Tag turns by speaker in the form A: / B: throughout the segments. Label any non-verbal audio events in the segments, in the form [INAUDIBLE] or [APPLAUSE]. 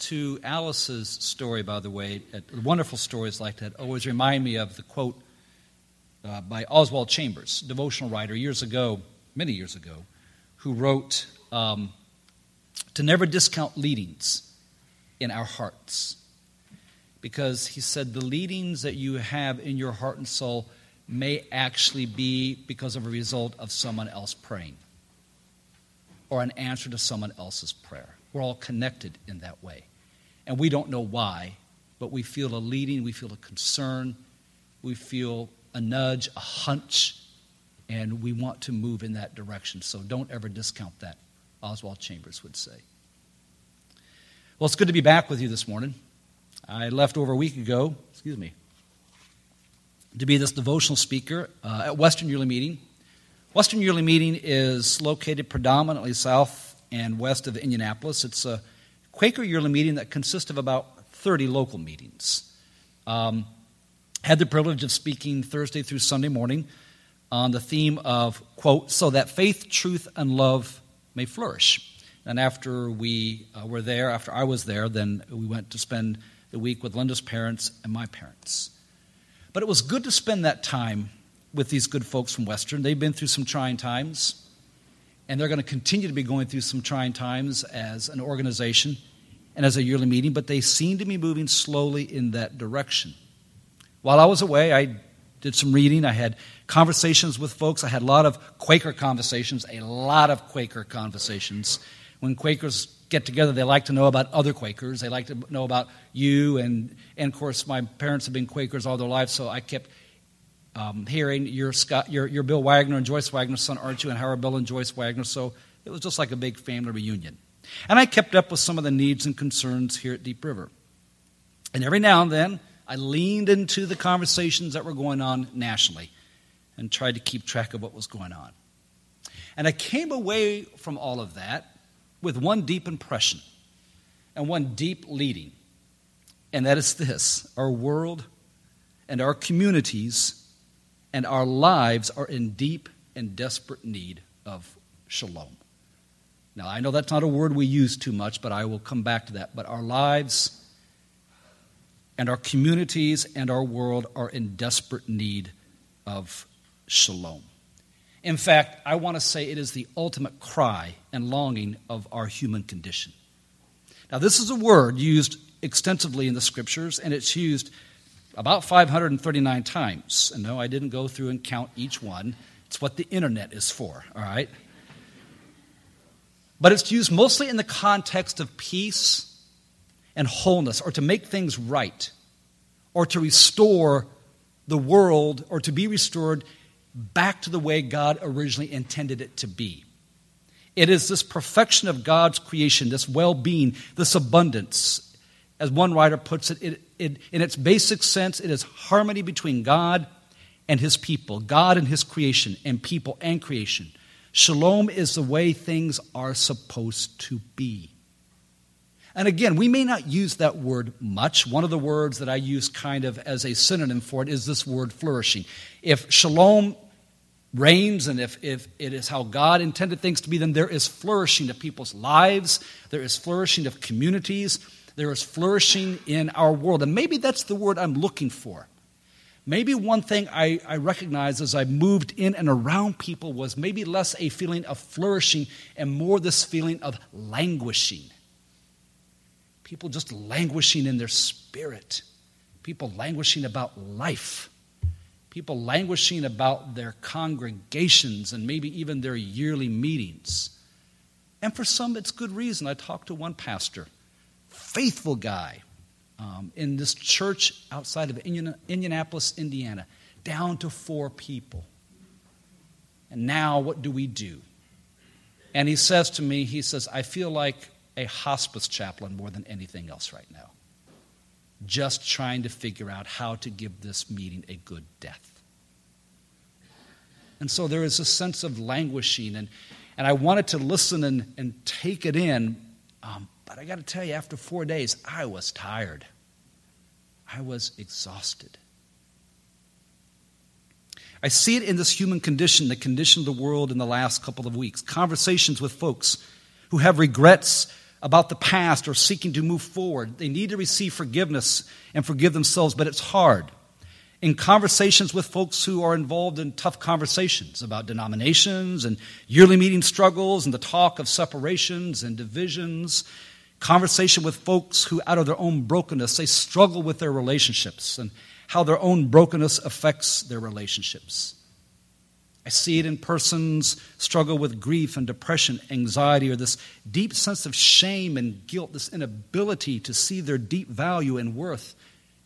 A: to Alice's story, by the way, wonderful stories like that always remind me of the quote uh, by Oswald Chambers, devotional writer, years ago, many years ago, who wrote um, to never discount leadings in our hearts. Because he said the leadings that you have in your heart and soul may actually be because of a result of someone else praying or an answer to someone else's prayer. We're all connected in that way. And we don't know why, but we feel a leading, we feel a concern, we feel a nudge, a hunch, and we want to move in that direction. So don't ever discount that, Oswald Chambers would say. Well, it's good to be back with you this morning. I left over a week ago, excuse me, to be this devotional speaker uh, at Western Yearly Meeting. Western Yearly Meeting is located predominantly south and west of Indianapolis. It's a Quaker Yearly Meeting that consists of about 30 local meetings. Um, had the privilege of speaking Thursday through Sunday morning on the theme of, quote, so that faith, truth, and love may flourish. And after we uh, were there, after I was there, then we went to spend the week with Linda's parents and my parents. But it was good to spend that time with these good folks from Western. They've been through some trying times, and they're going to continue to be going through some trying times as an organization and as a yearly meeting, but they seem to be moving slowly in that direction. While I was away, I did some reading. I had conversations with folks. I had a lot of Quaker conversations, a lot of Quaker conversations. When Quakers get together, they like to know about other Quakers. They like to know about you. And, and of course, my parents have been Quakers all their lives, so I kept um, hearing you're, Scott, you're, you're Bill Wagner and Joyce Wagner's son, aren't you? And how are Bill and Joyce Wagner? So it was just like a big family reunion. And I kept up with some of the needs and concerns here at Deep River. And every now and then, I leaned into the conversations that were going on nationally and tried to keep track of what was going on. And I came away from all of that with one deep impression and one deep leading, and that is this our world and our communities and our lives are in deep and desperate need of shalom. Now, I know that's not a word we use too much, but I will come back to that. But our lives and our communities and our world are in desperate need of shalom. In fact, I want to say it is the ultimate cry and longing of our human condition. Now, this is a word used extensively in the scriptures, and it's used about 539 times. And no, I didn't go through and count each one. It's what the internet is for, all right? But it's used mostly in the context of peace and wholeness, or to make things right, or to restore the world, or to be restored back to the way God originally intended it to be. It is this perfection of God's creation, this well being, this abundance. As one writer puts it, it, it, in its basic sense, it is harmony between God and his people, God and his creation, and people and creation. Shalom is the way things are supposed to be. And again, we may not use that word much. One of the words that I use kind of as a synonym for it is this word flourishing. If shalom reigns and if, if it is how God intended things to be, then there is flourishing of people's lives, there is flourishing of communities, there is flourishing in our world. And maybe that's the word I'm looking for. Maybe one thing I, I recognized as I moved in and around people was maybe less a feeling of flourishing and more this feeling of languishing people just languishing in their spirit, people languishing about life, people languishing about their congregations and maybe even their yearly meetings. And for some, it's good reason. I talked to one pastor, faithful guy, um, in this church outside of Indianapolis, Indiana, down to four people. And now, what do we do? And he says to me, he says, I feel like a hospice chaplain more than anything else right now. Just trying to figure out how to give this meeting a good death. And so there is a sense of languishing, and, and I wanted to listen and, and take it in, um, but I got to tell you, after four days, I was tired. I was exhausted. I see it in this human condition, the condition of the world in the last couple of weeks. Conversations with folks who have regrets about the past or seeking to move forward. They need to receive forgiveness and forgive themselves, but it's hard. In conversations with folks who are involved in tough conversations about denominations and yearly meeting struggles and the talk of separations and divisions, conversation with folks who, out of their own brokenness, they struggle with their relationships and how their own brokenness affects their relationships. I see it in persons struggle with grief and depression, anxiety, or this deep sense of shame and guilt, this inability to see their deep value and worth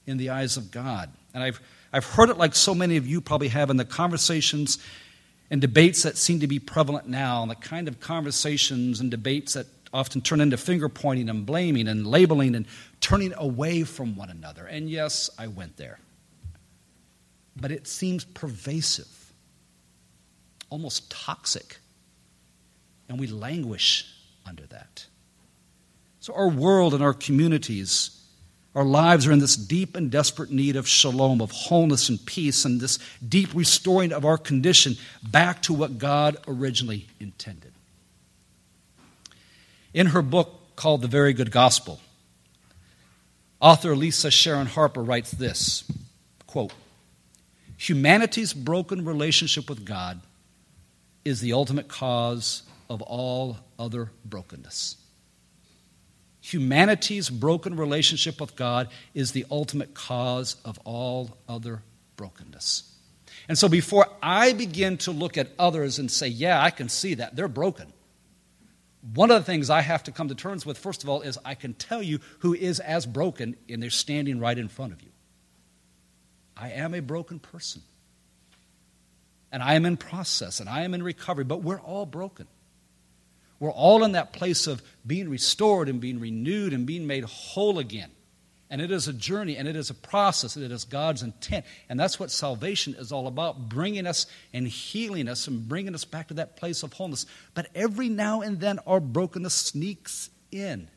A: in the eyes of God. And I've, I've heard it like so many of you probably have in the conversations and debates that seem to be prevalent now, and the kind of conversations and debates that often turn into finger pointing and blaming and labeling and turning away from one another. And yes, I went there. But it seems pervasive almost toxic. And we languish under that. So, our world and our communities, our lives are in this deep and desperate need of shalom, of wholeness and peace, and this deep restoring of our condition back to what God originally intended. In her book called The Very Good Gospel, author Lisa Sharon Harper writes this quote, Humanity's broken relationship with God is the ultimate cause of all other brokenness. Humanity's broken relationship with God is the ultimate cause of all other brokenness. And so before I begin to look at others and say, yeah, I can see that, they're broken, one of the things I have to come to terms with, first of all, is I can tell you who is as broken, and they're standing right in front of you. I am a broken person and I am in process and I am in recovery, but we're all broken. We're all in that place of being restored and being renewed and being made whole again. And it is a journey and it is a process and it is God's intent. And that's what salvation is all about bringing us and healing us and bringing us back to that place of wholeness. But every now and then, our brokenness sneaks in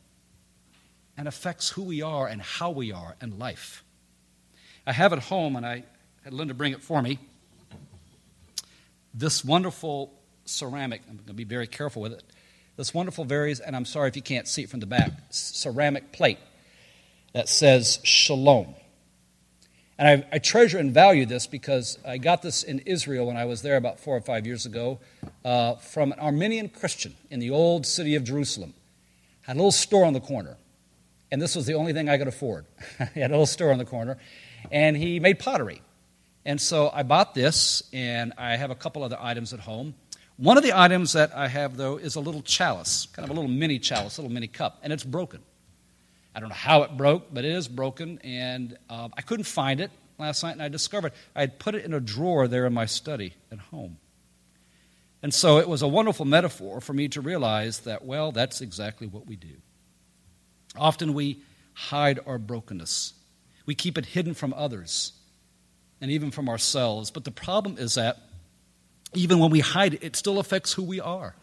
A: and affects who we are and how we are in life. I have at home, and I had Linda bring it for me this wonderful ceramic, I'm going to be very careful with it, this wonderful varies, and I'm sorry if you can't see it from the back, ceramic plate that says Shalom. And I, I, treasure and value this because I got this in Israel when I was there about four or five years ago uh, from an Armenian Christian in the old city of Jerusalem. Had a little store on the corner, and this was the only thing I could afford. [LAUGHS] he had a little store on the corner, and he made pottery. And so I bought this, and I have a couple other items at home. One of the items that I have, though, is a little chalice, kind of a little mini chalice, a little mini cup, and it's broken. I don't know how it broke, but it is broken, and uh, I couldn't find it last night, and I discovered I had put it in a drawer there in my study at home. And so it was a wonderful metaphor for me to realize that, well, that's exactly what we do. Often we hide our brokenness, we keep it hidden from others and even from ourselves. But the problem is that even when we hide it, it still affects who we are.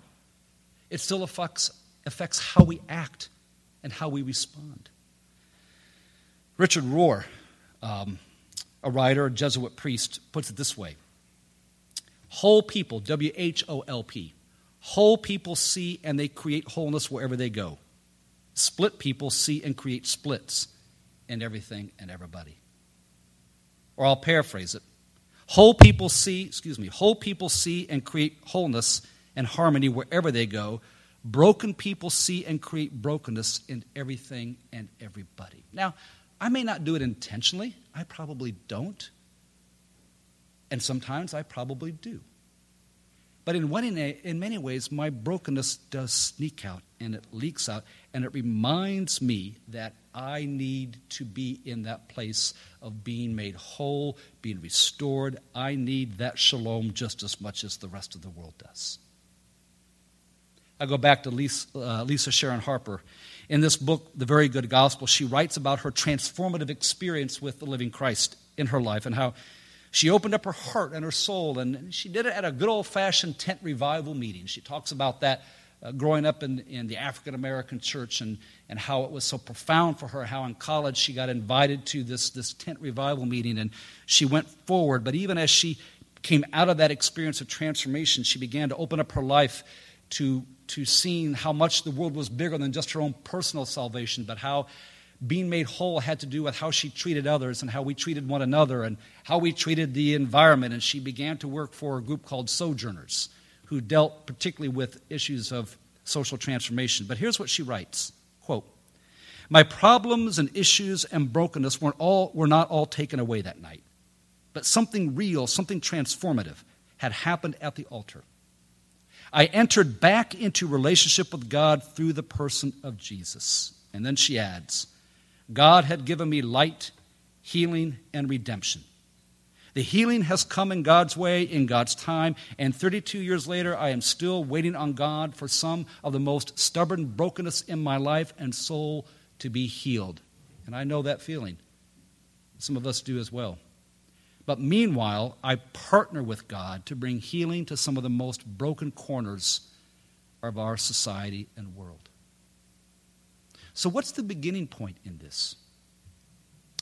A: It still affects, affects how we act and how we respond. Richard Rohr, um, a writer, a Jesuit priest, puts it this way Whole people, W H O L P, whole people see and they create wholeness wherever they go. Split people see and create splits in everything and everybody. Or I'll paraphrase it. Whole people see, excuse me, whole people see and create wholeness and harmony wherever they go. Broken people see and create brokenness in everything and everybody. Now, I may not do it intentionally. I probably don't. And sometimes I probably do. But in, one, in many ways, my brokenness does sneak out and it leaks out, and it reminds me that I need to be in that place of being made whole, being restored. I need that shalom just as much as the rest of the world does. I go back to Lisa, uh, Lisa Sharon Harper. In this book, The Very Good Gospel, she writes about her transformative experience with the living Christ in her life and how she opened up her heart and her soul, and she did it at a good old fashioned tent revival meeting. She talks about that uh, growing up in, in the African American church and, and how it was so profound for her, how in college she got invited to this, this tent revival meeting and she went forward. But even as she came out of that experience of transformation, she began to open up her life to, to seeing how much the world was bigger than just her own personal salvation, but how being made whole had to do with how she treated others and how we treated one another and how we treated the environment. And she began to work for a group called Sojourners, who dealt particularly with issues of social transformation. But here's what she writes quote, My problems and issues and brokenness weren't all, were not all taken away that night, but something real, something transformative had happened at the altar. I entered back into relationship with God through the person of Jesus. And then she adds, God had given me light, healing, and redemption. The healing has come in God's way, in God's time, and 32 years later, I am still waiting on God for some of the most stubborn brokenness in my life and soul to be healed. And I know that feeling. Some of us do as well. But meanwhile, I partner with God to bring healing to some of the most broken corners of our society and world. So, what's the beginning point in this?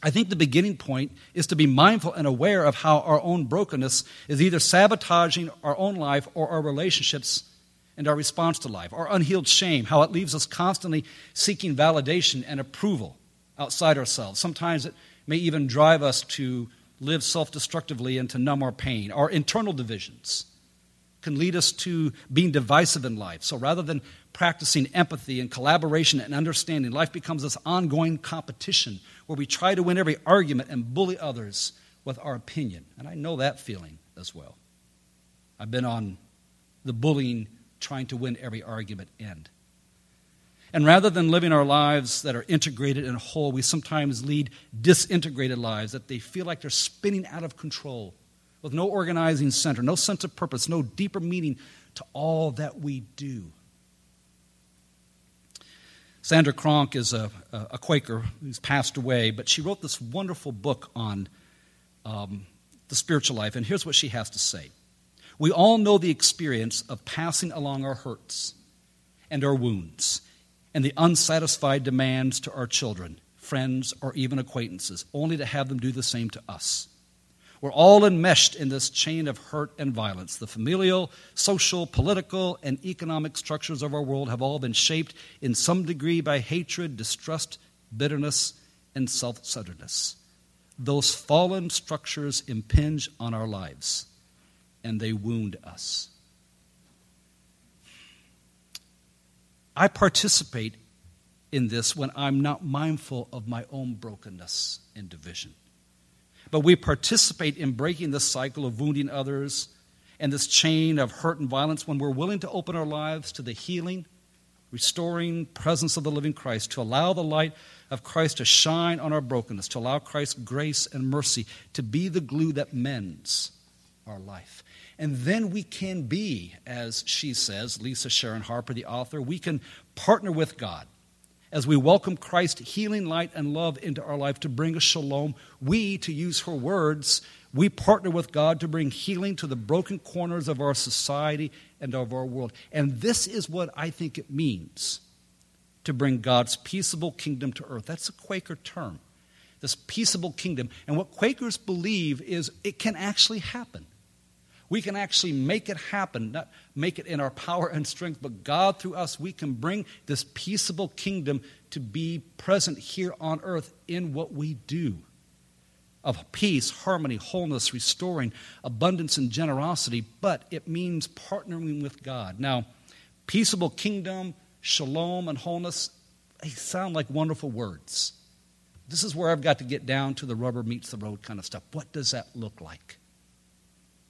A: I think the beginning point is to be mindful and aware of how our own brokenness is either sabotaging our own life or our relationships and our response to life, our unhealed shame, how it leaves us constantly seeking validation and approval outside ourselves. Sometimes it may even drive us to live self destructively and to numb our pain. Our internal divisions can lead us to being divisive in life. So rather than practicing empathy and collaboration and understanding, life becomes this ongoing competition where we try to win every argument and bully others with our opinion. And I know that feeling as well. I've been on the bullying, trying to win every argument end. And rather than living our lives that are integrated and whole, we sometimes lead disintegrated lives that they feel like they're spinning out of control with no organizing center, no sense of purpose, no deeper meaning to all that we do. Sandra Cronk is a, a Quaker who's passed away, but she wrote this wonderful book on um, the spiritual life, and here's what she has to say. We all know the experience of passing along our hurts and our wounds and the unsatisfied demands to our children, friends, or even acquaintances, only to have them do the same to us. We're all enmeshed in this chain of hurt and violence. The familial, social, political, and economic structures of our world have all been shaped in some degree by hatred, distrust, bitterness, and self centeredness. Those fallen structures impinge on our lives, and they wound us. I participate in this when I'm not mindful of my own brokenness and division. But we participate in breaking this cycle of wounding others and this chain of hurt and violence when we're willing to open our lives to the healing, restoring presence of the living Christ, to allow the light of Christ to shine on our brokenness, to allow Christ's grace and mercy to be the glue that mends our life. And then we can be, as she says, Lisa Sharon Harper, the author, we can partner with God as we welcome Christ, healing light and love into our life to bring us shalom, we, to use her words, we partner with God to bring healing to the broken corners of our society and of our world. And this is what I think it means to bring God's peaceable kingdom to earth. That's a Quaker term, this peaceable kingdom. And what Quakers believe is it can actually happen. We can actually make it happen, not make it in our power and strength, but God through us, we can bring this peaceable kingdom to be present here on earth in what we do of peace, harmony, wholeness, restoring, abundance, and generosity, but it means partnering with God. Now, peaceable kingdom, shalom, and wholeness, they sound like wonderful words. This is where I've got to get down to the rubber meets the road kind of stuff. What does that look like?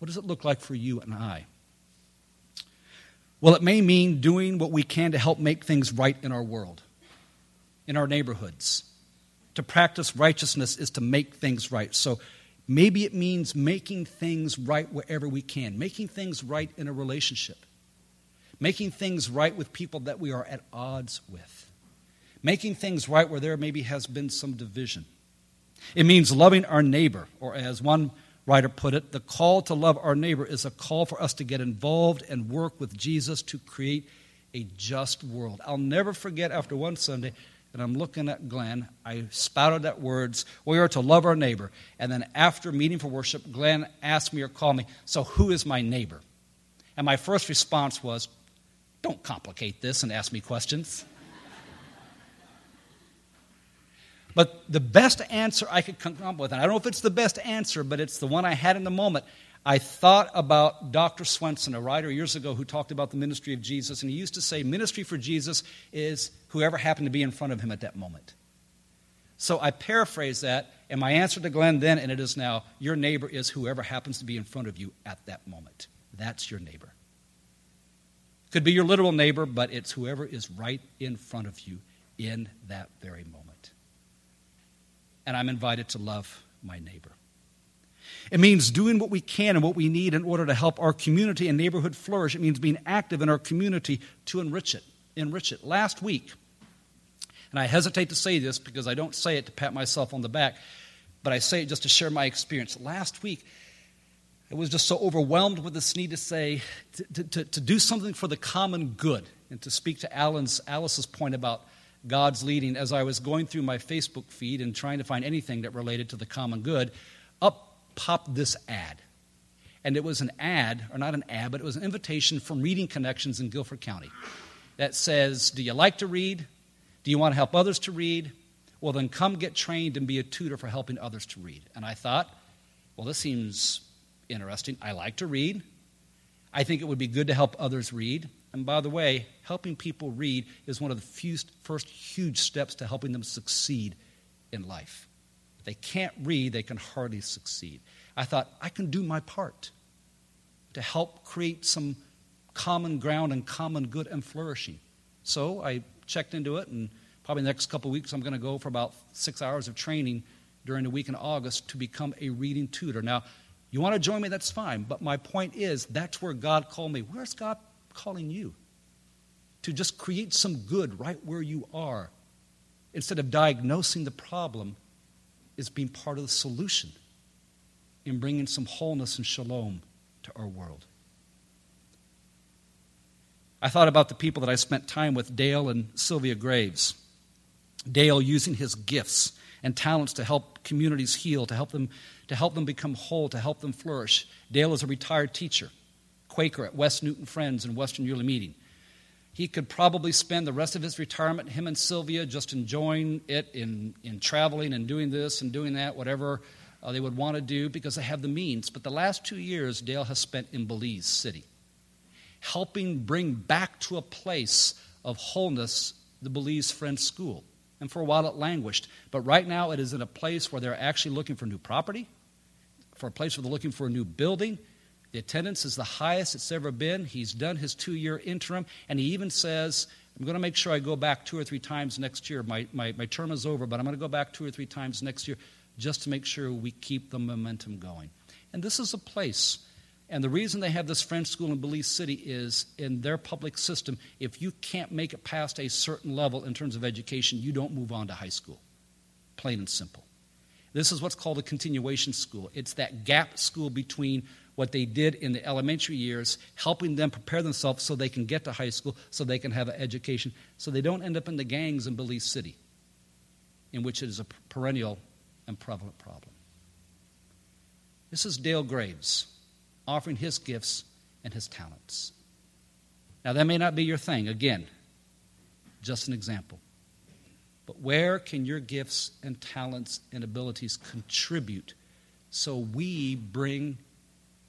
A: What does it look like for you and I? Well, it may mean doing what we can to help make things right in our world, in our neighborhoods. To practice righteousness is to make things right. So maybe it means making things right wherever we can, making things right in a relationship, making things right with people that we are at odds with, making things right where there maybe has been some division. It means loving our neighbor, or as one writer put it, the call to love our neighbor is a call for us to get involved and work with Jesus to create a just world. I'll never forget after one Sunday, and I'm looking at Glenn, I spouted that words, we are to love our neighbor. And then after meeting for worship, Glenn asked me or called me, So who is my neighbor? And my first response was, Don't complicate this and ask me questions. But the best answer I could come up with, and I don't know if it's the best answer, but it's the one I had in the moment. I thought about Dr. Swenson, a writer years ago who talked about the ministry of Jesus, and he used to say, Ministry for Jesus is whoever happened to be in front of him at that moment. So I paraphrase that, and my answer to Glenn then, and it is now, your neighbor is whoever happens to be in front of you at that moment. That's your neighbor. Could be your literal neighbor, but it's whoever is right in front of you in that very moment. And I'm invited to love my neighbor. It means doing what we can and what we need in order to help our community and neighborhood flourish. It means being active in our community to enrich it. Enrich it. Last week, and I hesitate to say this because I don't say it to pat myself on the back, but I say it just to share my experience. Last week, I was just so overwhelmed with this need to say, to, to, to do something for the common good, and to speak to Alan's, Alice's point about God's leading. As I was going through my Facebook feed and trying to find anything that related to the common good, up popped this ad. And it was an ad, or not an ad, but it was an invitation from Reading Connections in Guilford County that says, Do you like to read? Do you want to help others to read? Well, then come get trained and be a tutor for helping others to read. And I thought, well, this seems interesting. I like to read. I think it would be good to help others read. And by the way, helping people read is one of the few, first huge steps to helping them succeed in life. If they can't read, they can hardly succeed. I thought, I can do my part to help create some common ground and common good and flourishing. So I checked into it, and probably the next couple weeks, I'm going to go for about six hours of training during the week in August to become a reading tutor. Now, you want to join me? That's fine. But my point is, that's where God called me. Where's God calling you? To just create some good right where you are. Instead of diagnosing the problem, is being part of the solution in bringing some wholeness and shalom to our world. I thought about the people that I spent time with, Dale and Sylvia Graves. Dale using his gifts and talents to help communities heal, to help them, to help them become whole, to help them flourish. Dale is a retired teacher, Quaker at West Newton Friends in Western Yearly Meeting. He could probably spend the rest of his retirement, him and Sylvia, just enjoying it in, in traveling and doing this and doing that, whatever uh, they would want to do because they have the means. But the last two years, Dale has spent in Belize City, helping bring back to a place of wholeness the Belize Friends School. And for a while it languished. But right now it is in a place where they're actually looking for new property, for a place where they're looking for a new building, the attendance is the highest it's ever been. He's done his two year interim, and he even says, I'm going to make sure I go back two or three times next year. My, my, my term is over, but I'm going to go back two or three times next year just to make sure we keep the momentum going. And this is a place, and the reason they have this Friends school in Belize City is in their public system, if you can't make it past a certain level in terms of education, you don't move on to high school. Plain and simple. This is what's called a continuation school. It's that gap school between what they did in the elementary years, helping them prepare themselves so they can get to high school, so they can have an education, so they don't end up in the gangs in Belize City, in which it is a perennial and prevalent problem. This is Dale Graves offering his gifts and his talents. Now, that may not be your thing. Again, just an example. But where can your gifts and talents and abilities contribute so we bring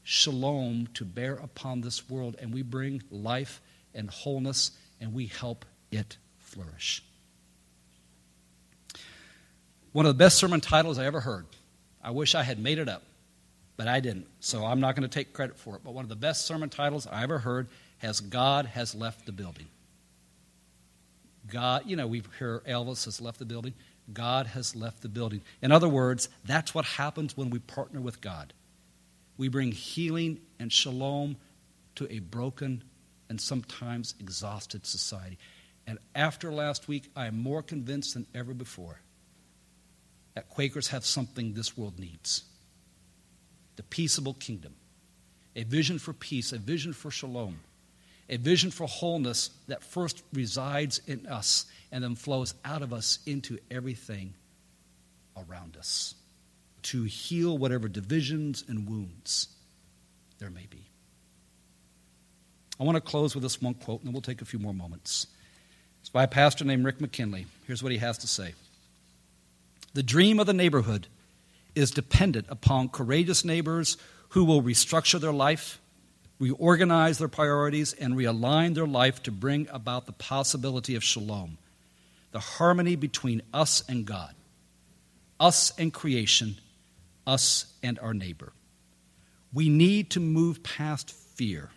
A: shalom to bear upon this world, and we bring life and wholeness, and we help it flourish. One of the best sermon titles I ever heard. I wish I had made it up, but I didn't, so I'm not going to take credit for it. But one of the best sermon titles I ever heard has God Has Left the Building. God, you know, we hear Elvis has left the building. God has left the building. In other words, that's what happens when we partner with God. We bring healing and shalom to a broken and sometimes exhausted society. And after last week, I am more convinced than ever before that Quakers have something this world needs the peaceable kingdom, a vision for peace, a vision for shalom, a vision for wholeness that first resides in us and then flows out of us into everything around us to heal whatever divisions and wounds there may be. I want to close with this one quote, and then we'll take a few more moments. It's by a pastor named Rick McKinley. Here's what he has to say The dream of the neighborhood is dependent upon courageous neighbors who will restructure their life, reorganize their priorities, and realign their life to bring about the possibility of shalom, the harmony between us and God, us and creation, us and our neighbor. We need to move past fear,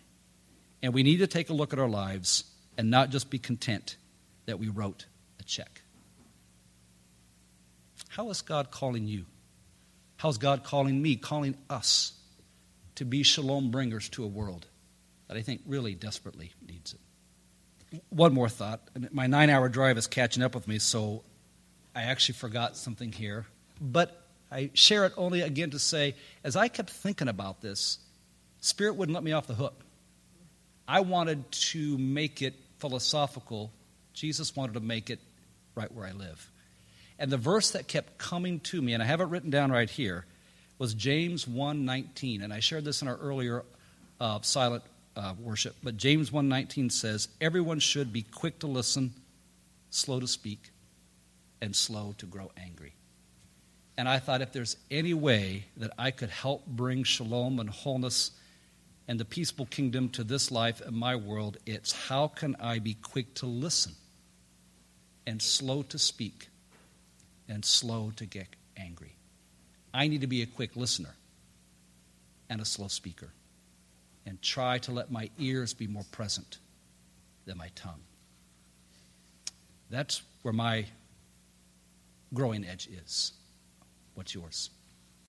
A: and we need to take a look at our lives and not just be content that we wrote a check. How is God calling you? How's God calling me, calling us to be shalom bringers to a world that I think really desperately needs it? One more thought. My nine hour drive is catching up with me, so I actually forgot something here. But I share it only again to say, as I kept thinking about this, Spirit wouldn't let me off the hook. I wanted to make it philosophical. Jesus wanted to make it right where I live. And the verse that kept coming to me, and I have it written down right here, was James 1:19. And I shared this in our earlier uh, silent uh, worship. But James 1:19 says, "Everyone should be quick to listen, slow to speak, and slow to grow angry." And I thought if there's any way that I could help bring shalom and wholeness and the peaceful kingdom to this life and my world, it's how can I be quick to listen and slow to speak and slow to get angry. I need to be a quick listener and a slow speaker and try to let my ears be more present than my tongue. That's where my growing edge is. What's yours?